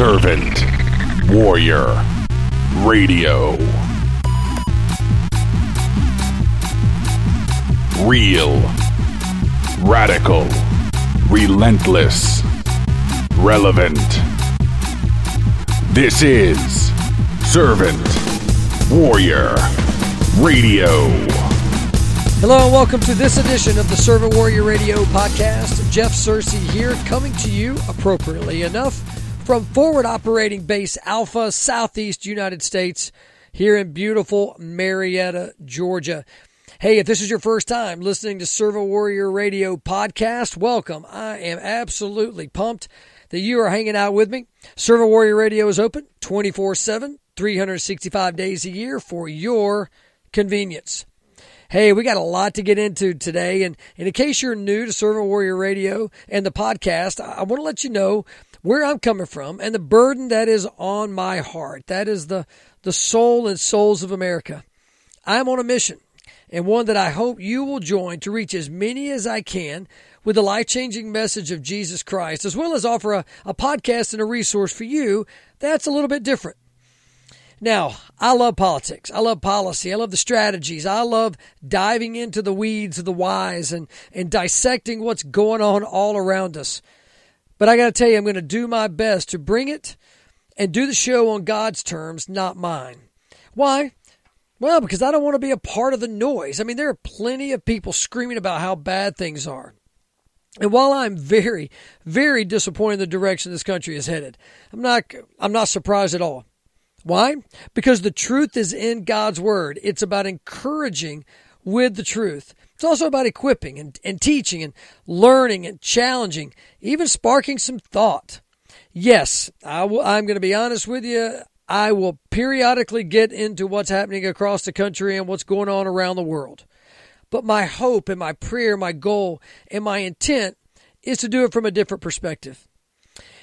Servant Warrior Radio. Real, radical, relentless, relevant. This is Servant Warrior Radio. Hello and welcome to this edition of the Servant Warrior Radio podcast. Jeff Searcy here, coming to you appropriately enough from Forward Operating Base Alpha, Southeast United States, here in beautiful Marietta, Georgia. Hey, if this is your first time listening to Servant Warrior Radio podcast, welcome. I am absolutely pumped that you are hanging out with me. Servant Warrior Radio is open 24 7, 365 days a year for your convenience. Hey, we got a lot to get into today. And, in case you're new to Servant Warrior Radio and the podcast, I want to let you know where I'm coming from and the burden that is on my heart. That is the, the soul and souls of America. I'm on a mission and one that I hope you will join to reach as many as I can with the life changing message of Jesus Christ, as well as offer a, a podcast and a resource for you that's a little bit different. Now, I love politics. I love policy. I love the strategies. I love diving into the weeds of the whys and, and dissecting what's going on all around us. But I got to tell you, I'm going to do my best to bring it and do the show on God's terms, not mine. Why? Well, because I don't want to be a part of the noise. I mean, there are plenty of people screaming about how bad things are. And while I'm very, very disappointed in the direction this country is headed, I'm not, I'm not surprised at all. Why? Because the truth is in God's word. It's about encouraging with the truth. It's also about equipping and, and teaching and learning and challenging, even sparking some thought. Yes, I will, I'm going to be honest with you. I will periodically get into what's happening across the country and what's going on around the world. But my hope and my prayer, my goal, and my intent is to do it from a different perspective.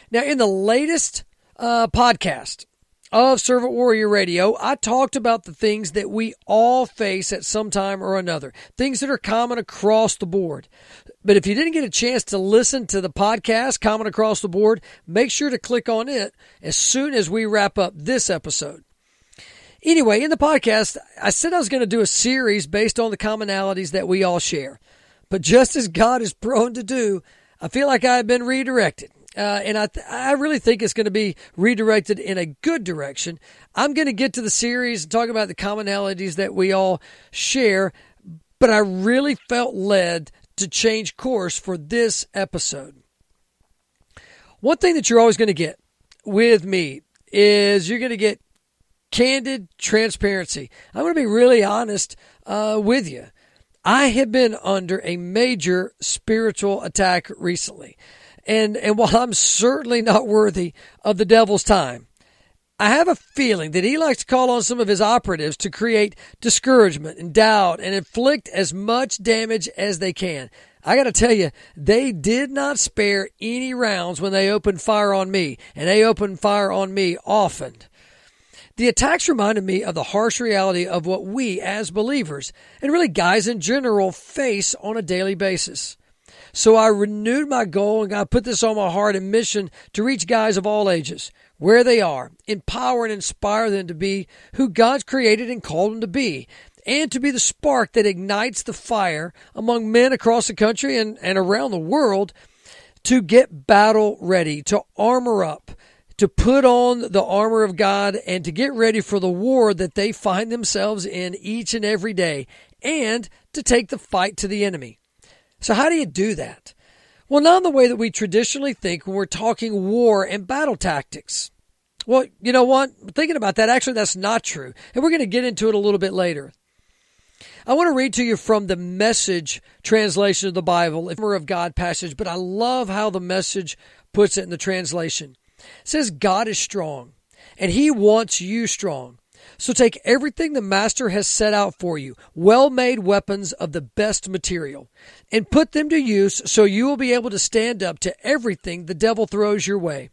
Now, in the latest uh, podcast, of Servant Warrior Radio, I talked about the things that we all face at some time or another, things that are common across the board. But if you didn't get a chance to listen to the podcast, Common Across the Board, make sure to click on it as soon as we wrap up this episode. Anyway, in the podcast, I said I was going to do a series based on the commonalities that we all share. But just as God is prone to do, I feel like I have been redirected. Uh, and I, th- I really think it's going to be redirected in a good direction. I'm going to get to the series and talk about the commonalities that we all share, but I really felt led to change course for this episode. One thing that you're always going to get with me is you're going to get candid transparency. I'm going to be really honest uh, with you. I have been under a major spiritual attack recently. And, and while I'm certainly not worthy of the devil's time, I have a feeling that he likes to call on some of his operatives to create discouragement and doubt and inflict as much damage as they can. I got to tell you, they did not spare any rounds when they opened fire on me, and they opened fire on me often. The attacks reminded me of the harsh reality of what we as believers, and really guys in general, face on a daily basis. So I renewed my goal and God put this on my heart and mission to reach guys of all ages where they are, empower and inspire them to be who God's created and called them to be, and to be the spark that ignites the fire among men across the country and, and around the world to get battle ready, to armor up, to put on the armor of God, and to get ready for the war that they find themselves in each and every day, and to take the fight to the enemy. So, how do you do that? Well, not in the way that we traditionally think when we're talking war and battle tactics. Well, you know what? Thinking about that, actually, that's not true. And we're going to get into it a little bit later. I want to read to you from the message translation of the Bible, of God passage, but I love how the message puts it in the translation. It says, God is strong, and He wants you strong. So take everything the Master has set out for you, well made weapons of the best material, and put them to use so you will be able to stand up to everything the devil throws your way.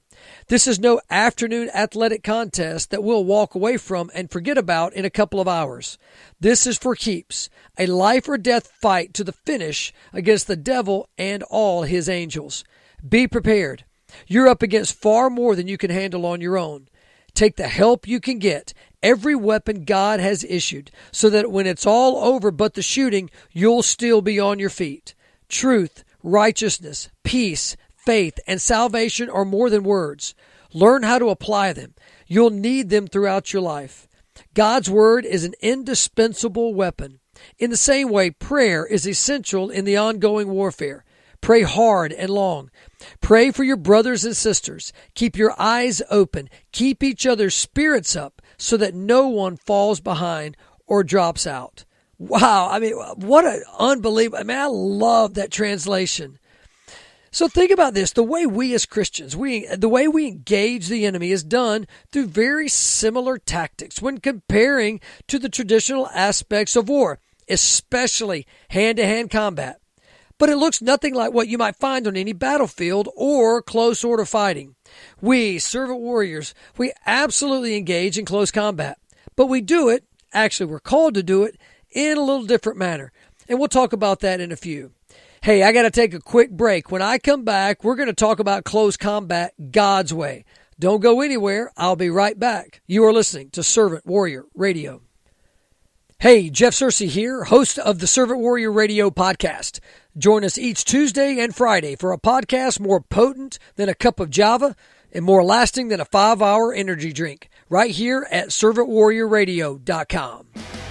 This is no afternoon athletic contest that we'll walk away from and forget about in a couple of hours. This is for keeps, a life or death fight to the finish against the devil and all his angels. Be prepared. You're up against far more than you can handle on your own. Take the help you can get, every weapon God has issued, so that when it's all over but the shooting, you'll still be on your feet. Truth, righteousness, peace, faith, and salvation are more than words. Learn how to apply them. You'll need them throughout your life. God's Word is an indispensable weapon. In the same way, prayer is essential in the ongoing warfare. Pray hard and long. Pray for your brothers and sisters. Keep your eyes open. Keep each other's spirits up so that no one falls behind or drops out. Wow. I mean, what an unbelievable. I mean, I love that translation. So think about this. The way we as Christians, we, the way we engage the enemy is done through very similar tactics when comparing to the traditional aspects of war, especially hand to hand combat but it looks nothing like what you might find on any battlefield or close order fighting. We, servant warriors, we absolutely engage in close combat, but we do it, actually, we're called to do it in a little different manner. And we'll talk about that in a few. Hey, I got to take a quick break. When I come back, we're going to talk about close combat God's way. Don't go anywhere. I'll be right back. You are listening to Servant Warrior Radio. Hey, Jeff Searcy here, host of the Servant Warrior Radio podcast. Join us each Tuesday and Friday for a podcast more potent than a cup of Java and more lasting than a five hour energy drink, right here at ServantWarriorRadio.com.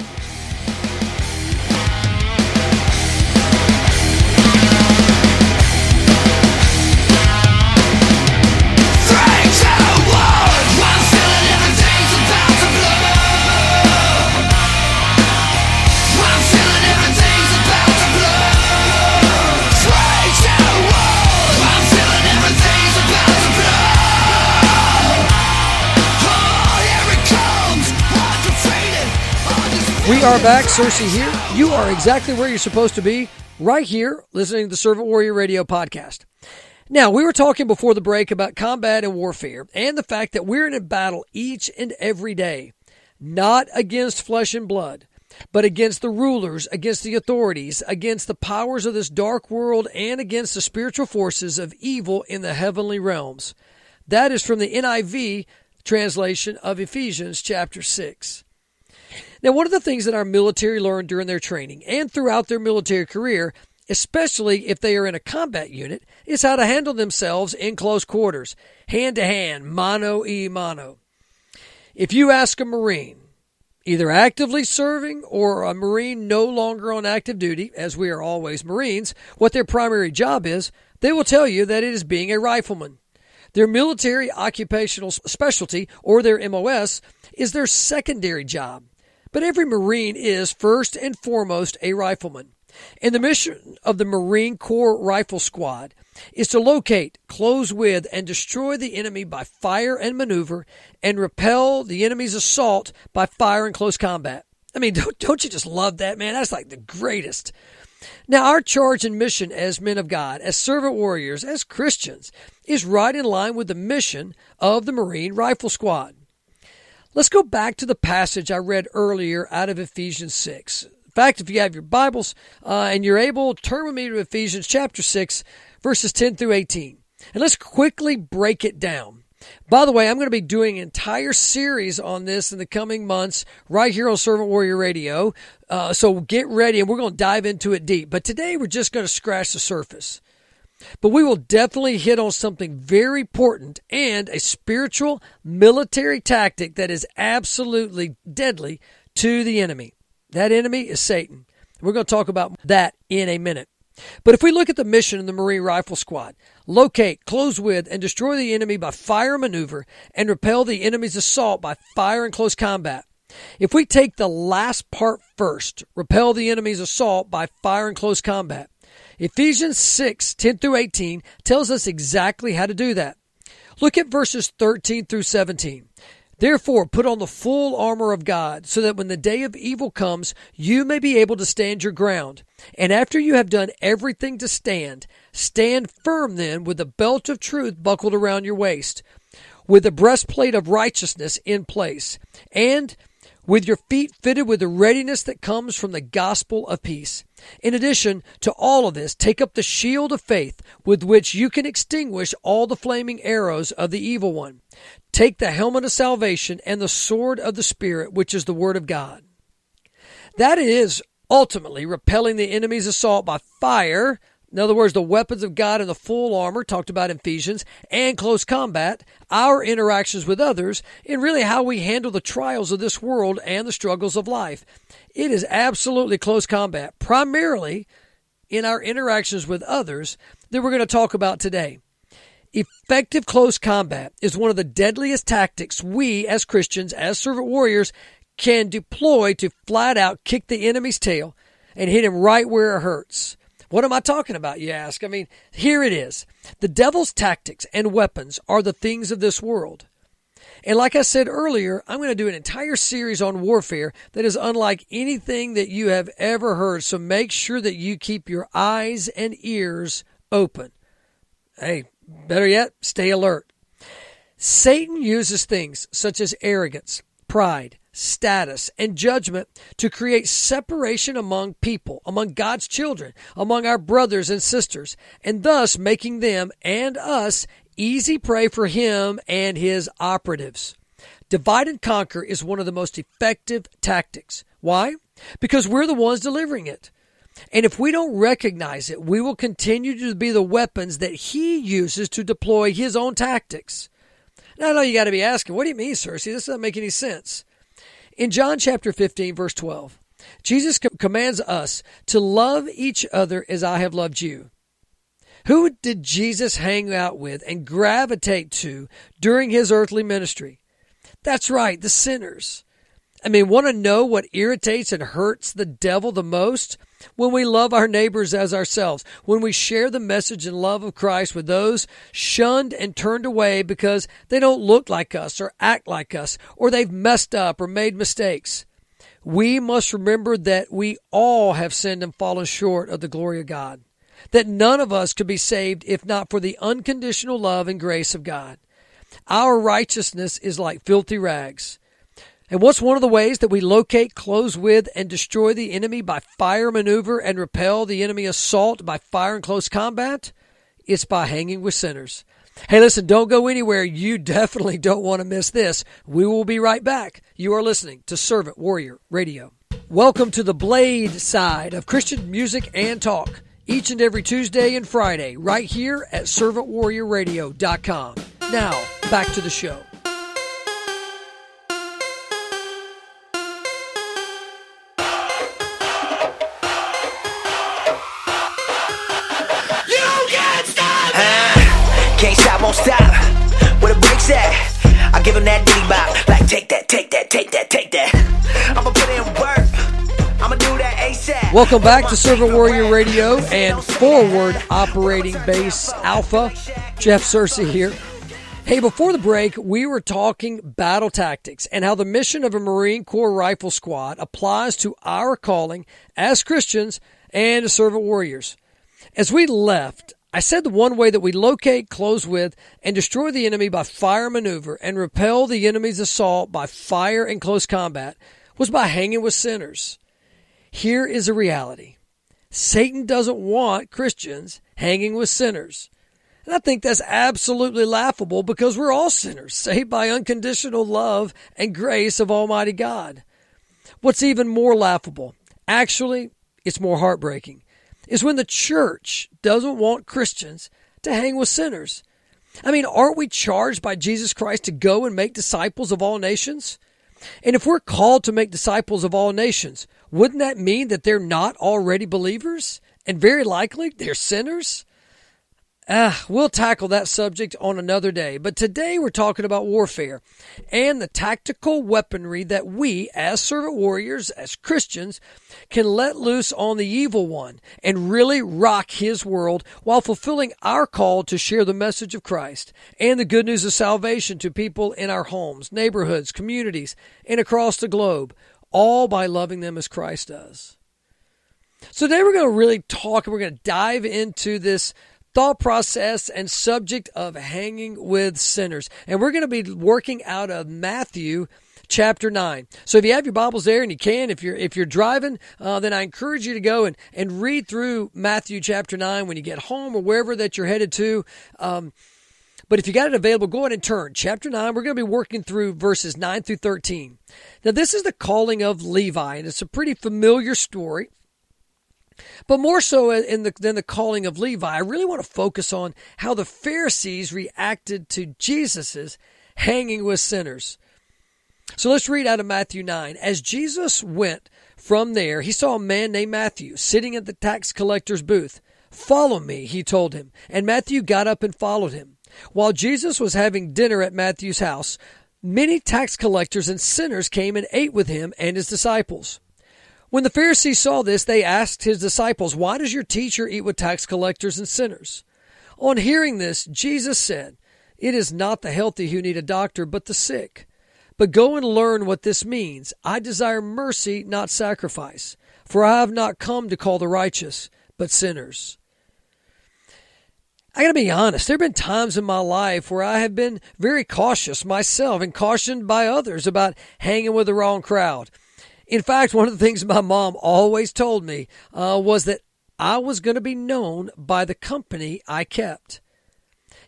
We are back, Searcy here. You are exactly where you're supposed to be, right here, listening to the Servant Warrior Radio podcast. Now, we were talking before the break about combat and warfare and the fact that we're in a battle each and every day, not against flesh and blood, but against the rulers, against the authorities, against the powers of this dark world, and against the spiritual forces of evil in the heavenly realms. That is from the NIV translation of Ephesians chapter 6. Now, one of the things that our military learned during their training and throughout their military career, especially if they are in a combat unit, is how to handle themselves in close quarters, hand to hand, mano e mano. If you ask a Marine, either actively serving or a Marine no longer on active duty, as we are always Marines, what their primary job is, they will tell you that it is being a rifleman. Their military occupational specialty, or their MOS, is their secondary job. But every Marine is first and foremost a rifleman. And the mission of the Marine Corps Rifle Squad is to locate, close with, and destroy the enemy by fire and maneuver and repel the enemy's assault by fire and close combat. I mean, don't, don't you just love that, man? That's like the greatest. Now, our charge and mission as men of God, as servant warriors, as Christians, is right in line with the mission of the Marine Rifle Squad. Let's go back to the passage I read earlier out of Ephesians 6. In fact, if you have your Bibles uh, and you're able, turn with me to Ephesians chapter 6, verses 10 through 18. And let's quickly break it down. By the way, I'm going to be doing an entire series on this in the coming months right here on Servant Warrior Radio. Uh, so get ready and we're going to dive into it deep. But today we're just going to scratch the surface. But we will definitely hit on something very important and a spiritual military tactic that is absolutely deadly to the enemy. That enemy is Satan. We're going to talk about that in a minute. But if we look at the mission of the Marine Rifle Squad, locate, close with, and destroy the enemy by fire maneuver and repel the enemy's assault by fire and close combat. If we take the last part first, repel the enemy's assault by fire and close combat, Ephesians 6 10 through 18 tells us exactly how to do that. Look at verses 13 through 17. Therefore, put on the full armor of God, so that when the day of evil comes, you may be able to stand your ground. And after you have done everything to stand, stand firm then with the belt of truth buckled around your waist, with the breastplate of righteousness in place, and with your feet fitted with the readiness that comes from the gospel of peace. In addition to all of this, take up the shield of faith with which you can extinguish all the flaming arrows of the evil one. Take the helmet of salvation and the sword of the Spirit, which is the Word of God. That is ultimately repelling the enemy's assault by fire in other words, the weapons of God and the full armor, talked about in Ephesians, and close combat, our interactions with others, and really how we handle the trials of this world and the struggles of life. It is absolutely close combat, primarily in our interactions with others that we're going to talk about today. Effective close combat is one of the deadliest tactics we as Christians, as servant warriors, can deploy to flat out kick the enemy's tail and hit him right where it hurts. What am I talking about, you ask? I mean, here it is. The devil's tactics and weapons are the things of this world. And like I said earlier, I'm going to do an entire series on warfare that is unlike anything that you have ever heard. So make sure that you keep your eyes and ears open. Hey, better yet, stay alert. Satan uses things such as arrogance, pride, status, and judgment to create separation among people, among God's children, among our brothers and sisters, and thus making them and us easy prey for him and his operatives. Divide and conquer is one of the most effective tactics. Why? Because we're the ones delivering it. And if we don't recognize it, we will continue to be the weapons that he uses to deploy his own tactics. Now, I know you got to be asking, what do you mean, Searcy? This doesn't make any sense. In John chapter 15, verse 12, Jesus commands us to love each other as I have loved you. Who did Jesus hang out with and gravitate to during his earthly ministry? That's right, the sinners. I mean, want to know what irritates and hurts the devil the most? When we love our neighbors as ourselves, when we share the message and love of Christ with those shunned and turned away because they don't look like us or act like us or they've messed up or made mistakes. We must remember that we all have sinned and fallen short of the glory of God. That none of us could be saved if not for the unconditional love and grace of God. Our righteousness is like filthy rags. And what's one of the ways that we locate, close with, and destroy the enemy by fire maneuver and repel the enemy assault by fire and close combat? It's by hanging with sinners. Hey, listen, don't go anywhere. You definitely don't want to miss this. We will be right back. You are listening to Servant Warrior Radio. Welcome to the Blade side of Christian music and talk. Each and every Tuesday and Friday, right here at ServantWarriorRadio.com. Now, back to the show. Won't stop. Where the brakes at? I give him that ditty bop. Like, take that, take that, take that, take that. I'ma put in work. I'ma do that ASAP. Welcome back to Servant Warrior Radio and Forward Operating Base Alpha. Jeff Searcy here. Hey, before the break, we were talking battle tactics and how the mission of a Marine Corps rifle squad applies to our calling as Christians and as servant warriors. As we left, I said the one way that we locate, close with, and destroy the enemy by fire maneuver and repel the enemy's assault by fire and close combat was by hanging with sinners. Here is a reality. Satan doesn't want Christians hanging with sinners. And I think that's absolutely laughable because we're all sinners, saved by unconditional love and grace of Almighty God. What's even more laughable, actually, it's more heartbreaking, is when the church doesn't want Christians to hang with sinners. I mean, aren't we charged by Jesus Christ to go and make disciples of all nations? And if we're called to make disciples of all nations, wouldn't that mean that they're not already believers? And very likely they're sinners? Uh, we'll tackle that subject on another day, but today we're talking about warfare and the tactical weaponry that we, as servant warriors, as Christians, can let loose on the evil one and really rock his world while fulfilling our call to share the message of Christ and the good news of salvation to people in our homes, neighborhoods, communities, and across the globe, all by loving them as Christ does. So today we're going to really talk and we're going to dive into this thought process and subject of hanging with sinners. And we're going to be working out of Matthew chapter 9. So if you have your Bibles there and you can, if you're if you're driving, uh, then I encourage you to go and, and read through Matthew chapter 9 when you get home or wherever that you're headed to. Um, but if you got it available, go ahead and turn. Chapter 9, we're going to be working through verses 9 through 13. Now, this is the calling of Levi, and it's a pretty familiar story. But more so in the, than the calling of Levi, I really want to focus on how the Pharisees reacted to Jesus's hanging with sinners. So let's read out of Matthew 9. As Jesus went from there, he saw a man named Matthew sitting at the tax collector's booth. Follow me, he told him. And Matthew got up and followed him. While Jesus was having dinner at Matthew's house, many tax collectors and sinners came and ate with him and his disciples. When the Pharisees saw this, they asked his disciples, Why does your teacher eat with tax collectors and sinners? On hearing this, Jesus said, It is not the healthy who need a doctor, but the sick. But go and learn what this means. I desire mercy, not sacrifice, for I have not come to call the righteous, but sinners. I got to be honest, there have been times in my life where I have been very cautious myself and cautioned by others about hanging with the wrong crowd. In fact, one of the things my mom always told me uh, was that I was going to be known by the company I kept.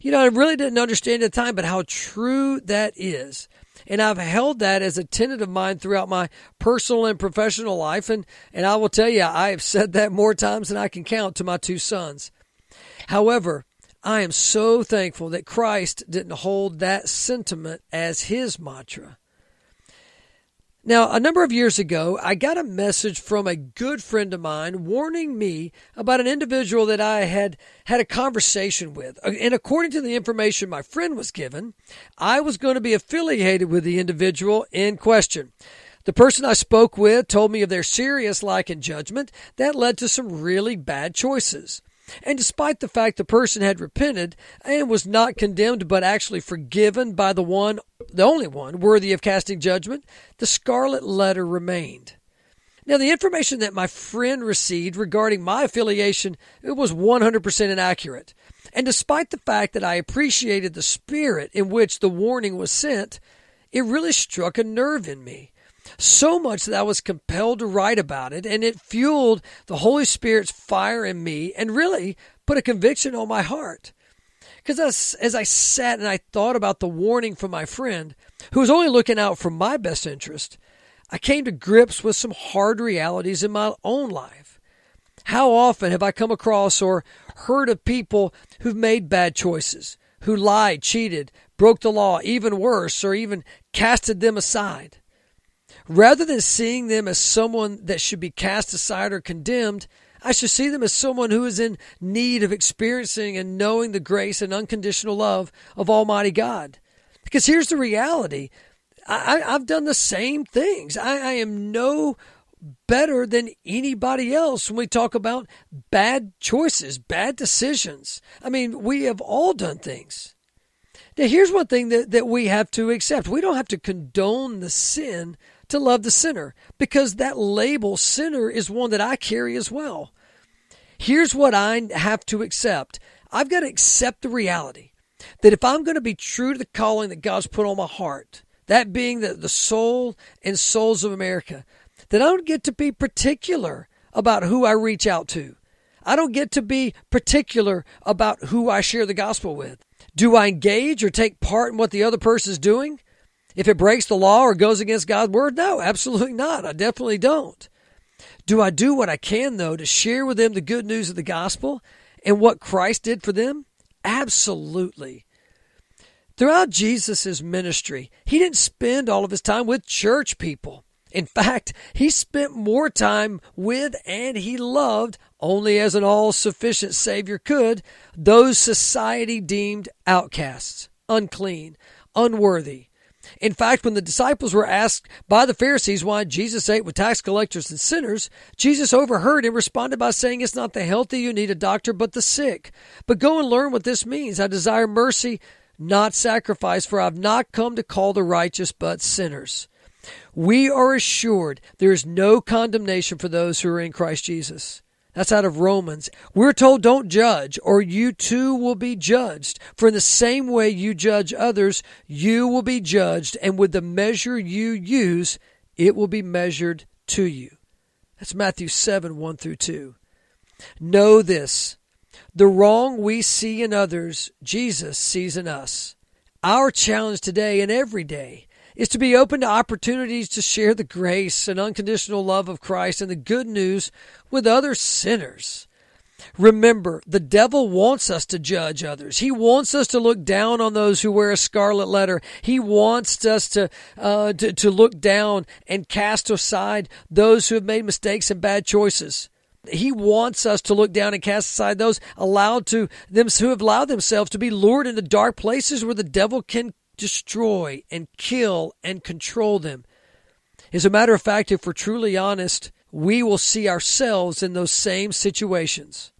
You know, I really didn't understand at the time, but how true that is. And I've held that as a tenet of mine throughout my personal and professional life. And, and I will tell you, I have said that more times than I can count to my two sons. However, I am so thankful that Christ didn't hold that sentiment as his mantra. Now, a number of years ago, I got a message from a good friend of mine warning me about an individual that I had had a conversation with. Uh, and according to the information my friend was given, I was going to be affiliated with the individual in question. The person I spoke with told me of their serious lack in judgment that led to some really bad choices. And despite the fact the person had repented and was not condemned but actually forgiven by the one, the only one worthy of casting judgment, the scarlet letter remained. Now, the information that my friend received regarding my affiliation it was 100% inaccurate. And despite the fact that I appreciated the spirit in which the warning was sent, it really struck a nerve in me so much that I was compelled to write about it, and it fueled the Holy Spirit's fire in me and really put a conviction on my heart. Because as, as I sat and I thought about the warning from my friend, who was only looking out for my best interest, I came to grips with some hard realities in my own life. How often have I come across or heard of people who've made bad choices, who lied, cheated, broke the law, even worse, or even casted them aside? Rather than seeing them as someone that should be cast aside or condemned, I should see them as someone who is in need of experiencing and knowing the grace and unconditional love of Almighty God. Because here's the reality I, have done the same things. I, I am no better than anybody else when we talk about bad choices, bad decisions. I mean, we have all done things. Now, here's one thing that, that we have to accept we don't have to condone the sin to love the sinner because that label, sinner, is one that I carry as well. Here's what I have to accept I've got to accept the reality that if I'm going to be true to the calling that God's put on my heart, that being the, the soul and souls of America, that I don't get to be particular about who I reach out to. I don't get to be particular about who I share the gospel with. Do I engage or take part in what the other person is doing? If it breaks the law or goes against God's word, no, absolutely not. I definitely don't. Do I do what I can, though, to share with them the good news of the gospel and what Christ did for them? Absolutely. Throughout Jesus' ministry, he didn't spend all of his time with church people. In fact, he spent more time with and he loved, only as an all sufficient Savior could, those society deemed outcasts, unclean, unworthy, in fact, when the disciples were asked by the Pharisees why Jesus ate with tax collectors and sinners, Jesus overheard and responded by saying, It's not the healthy you need a doctor, but the sick. But go and learn what this means. I desire mercy, not sacrifice, for I've not come to call the righteous, but sinners. We are assured there is no condemnation for those who are in Christ Jesus. That's out of Romans. We're told don't judge or you too will be judged. For in the same way you judge others, you will be judged. And with the measure you use, it will be measured to you. That's Matthew 7, 1 through 2. Know this. The wrong we see in others, Jesus sees in us. Our challenge today and every day is to be open to opportunities to share the grace and unconditional love of Christ and the good news with other sinners. Remember, the devil wants us to judge others. He wants us to look down on those who wear a scarlet letter. He wants us to, uh, to, to look down and cast aside those who have made mistakes and bad choices. He wants us to look down and cast aside those allowed to them who have allowed themselves to be lured into dark places where the devil can destroy and kill and control them. As a matter of fact, if we're truly honest, we will see ourselves in those same situations.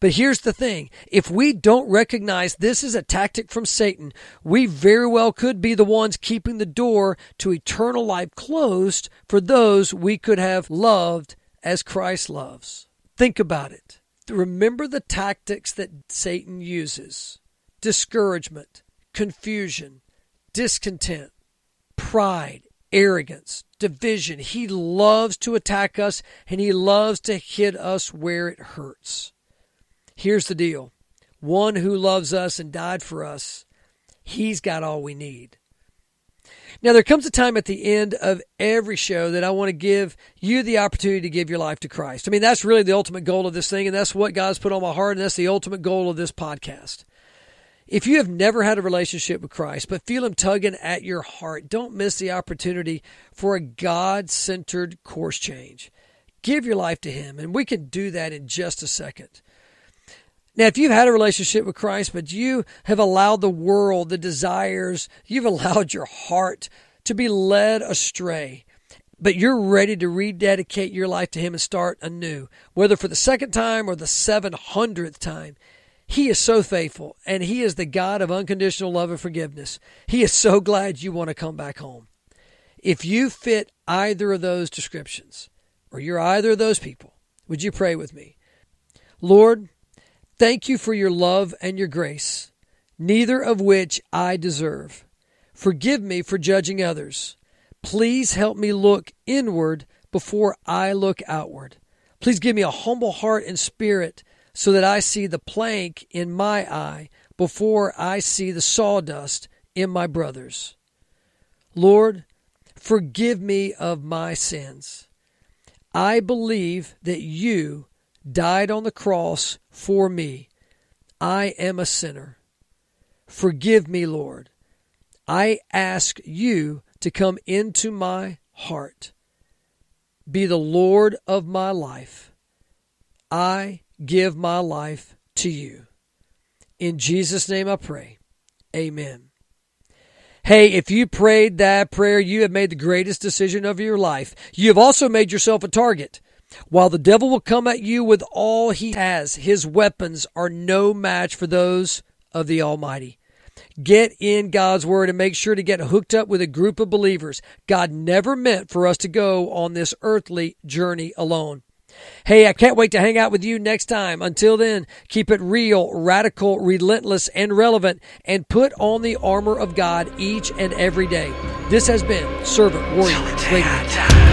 But here's the thing if we don't recognize this is a tactic from Satan, we very well could be the ones keeping the door to eternal life closed for those we could have loved as Christ loves. Think about it. Remember the tactics that Satan uses discouragement, confusion, discontent, pride, arrogance, division. He loves to attack us and he loves to hit us where it hurts. Here's the deal one who loves us and died for us, he's got all we need. Now, there comes a time at the end of every show that I want to give you the opportunity to give your life to Christ. I mean, that's really the ultimate goal of this thing, and that's what God's put on my heart, and that's the ultimate goal of this podcast. If you have never had a relationship with Christ, but feel Him tugging at your heart, don't miss the opportunity for a God centered course change. Give your life to Him, and we can do that in just a second. Now, if you've had a relationship with Christ, but you have allowed the world, the desires, you've allowed your heart to be led astray, but you're ready to rededicate your life to Him and start anew, whether for the second time or the 700th time, he is so faithful, and He is the God of unconditional love and forgiveness. He is so glad you want to come back home. If you fit either of those descriptions, or you're either of those people, would you pray with me? Lord, thank you for your love and your grace, neither of which I deserve. Forgive me for judging others. Please help me look inward before I look outward. Please give me a humble heart and spirit so that I see the plank in my eye before I see the sawdust in my brother's. Lord, forgive me of my sins. I believe that you died on the cross for me. I am a sinner. Forgive me, Lord. I ask you to come into my heart. Be the Lord of my life. I give my life to you. In Jesus' name I pray. Amen. Hey, if you prayed that prayer, you have made the greatest decision of your life. You have also made yourself a target. While the devil will come at you with all he has, his weapons are no match for those of the Almighty. Get in God's Word and make sure to get hooked up with a group of believers. God never meant for us to go on this earthly journey alone. Hey, I can't wait to hang out with you next time. Until then, keep it real, radical, relentless, and relevant, and put on the armor of God each and every day. This has been Servant Warrior Radio.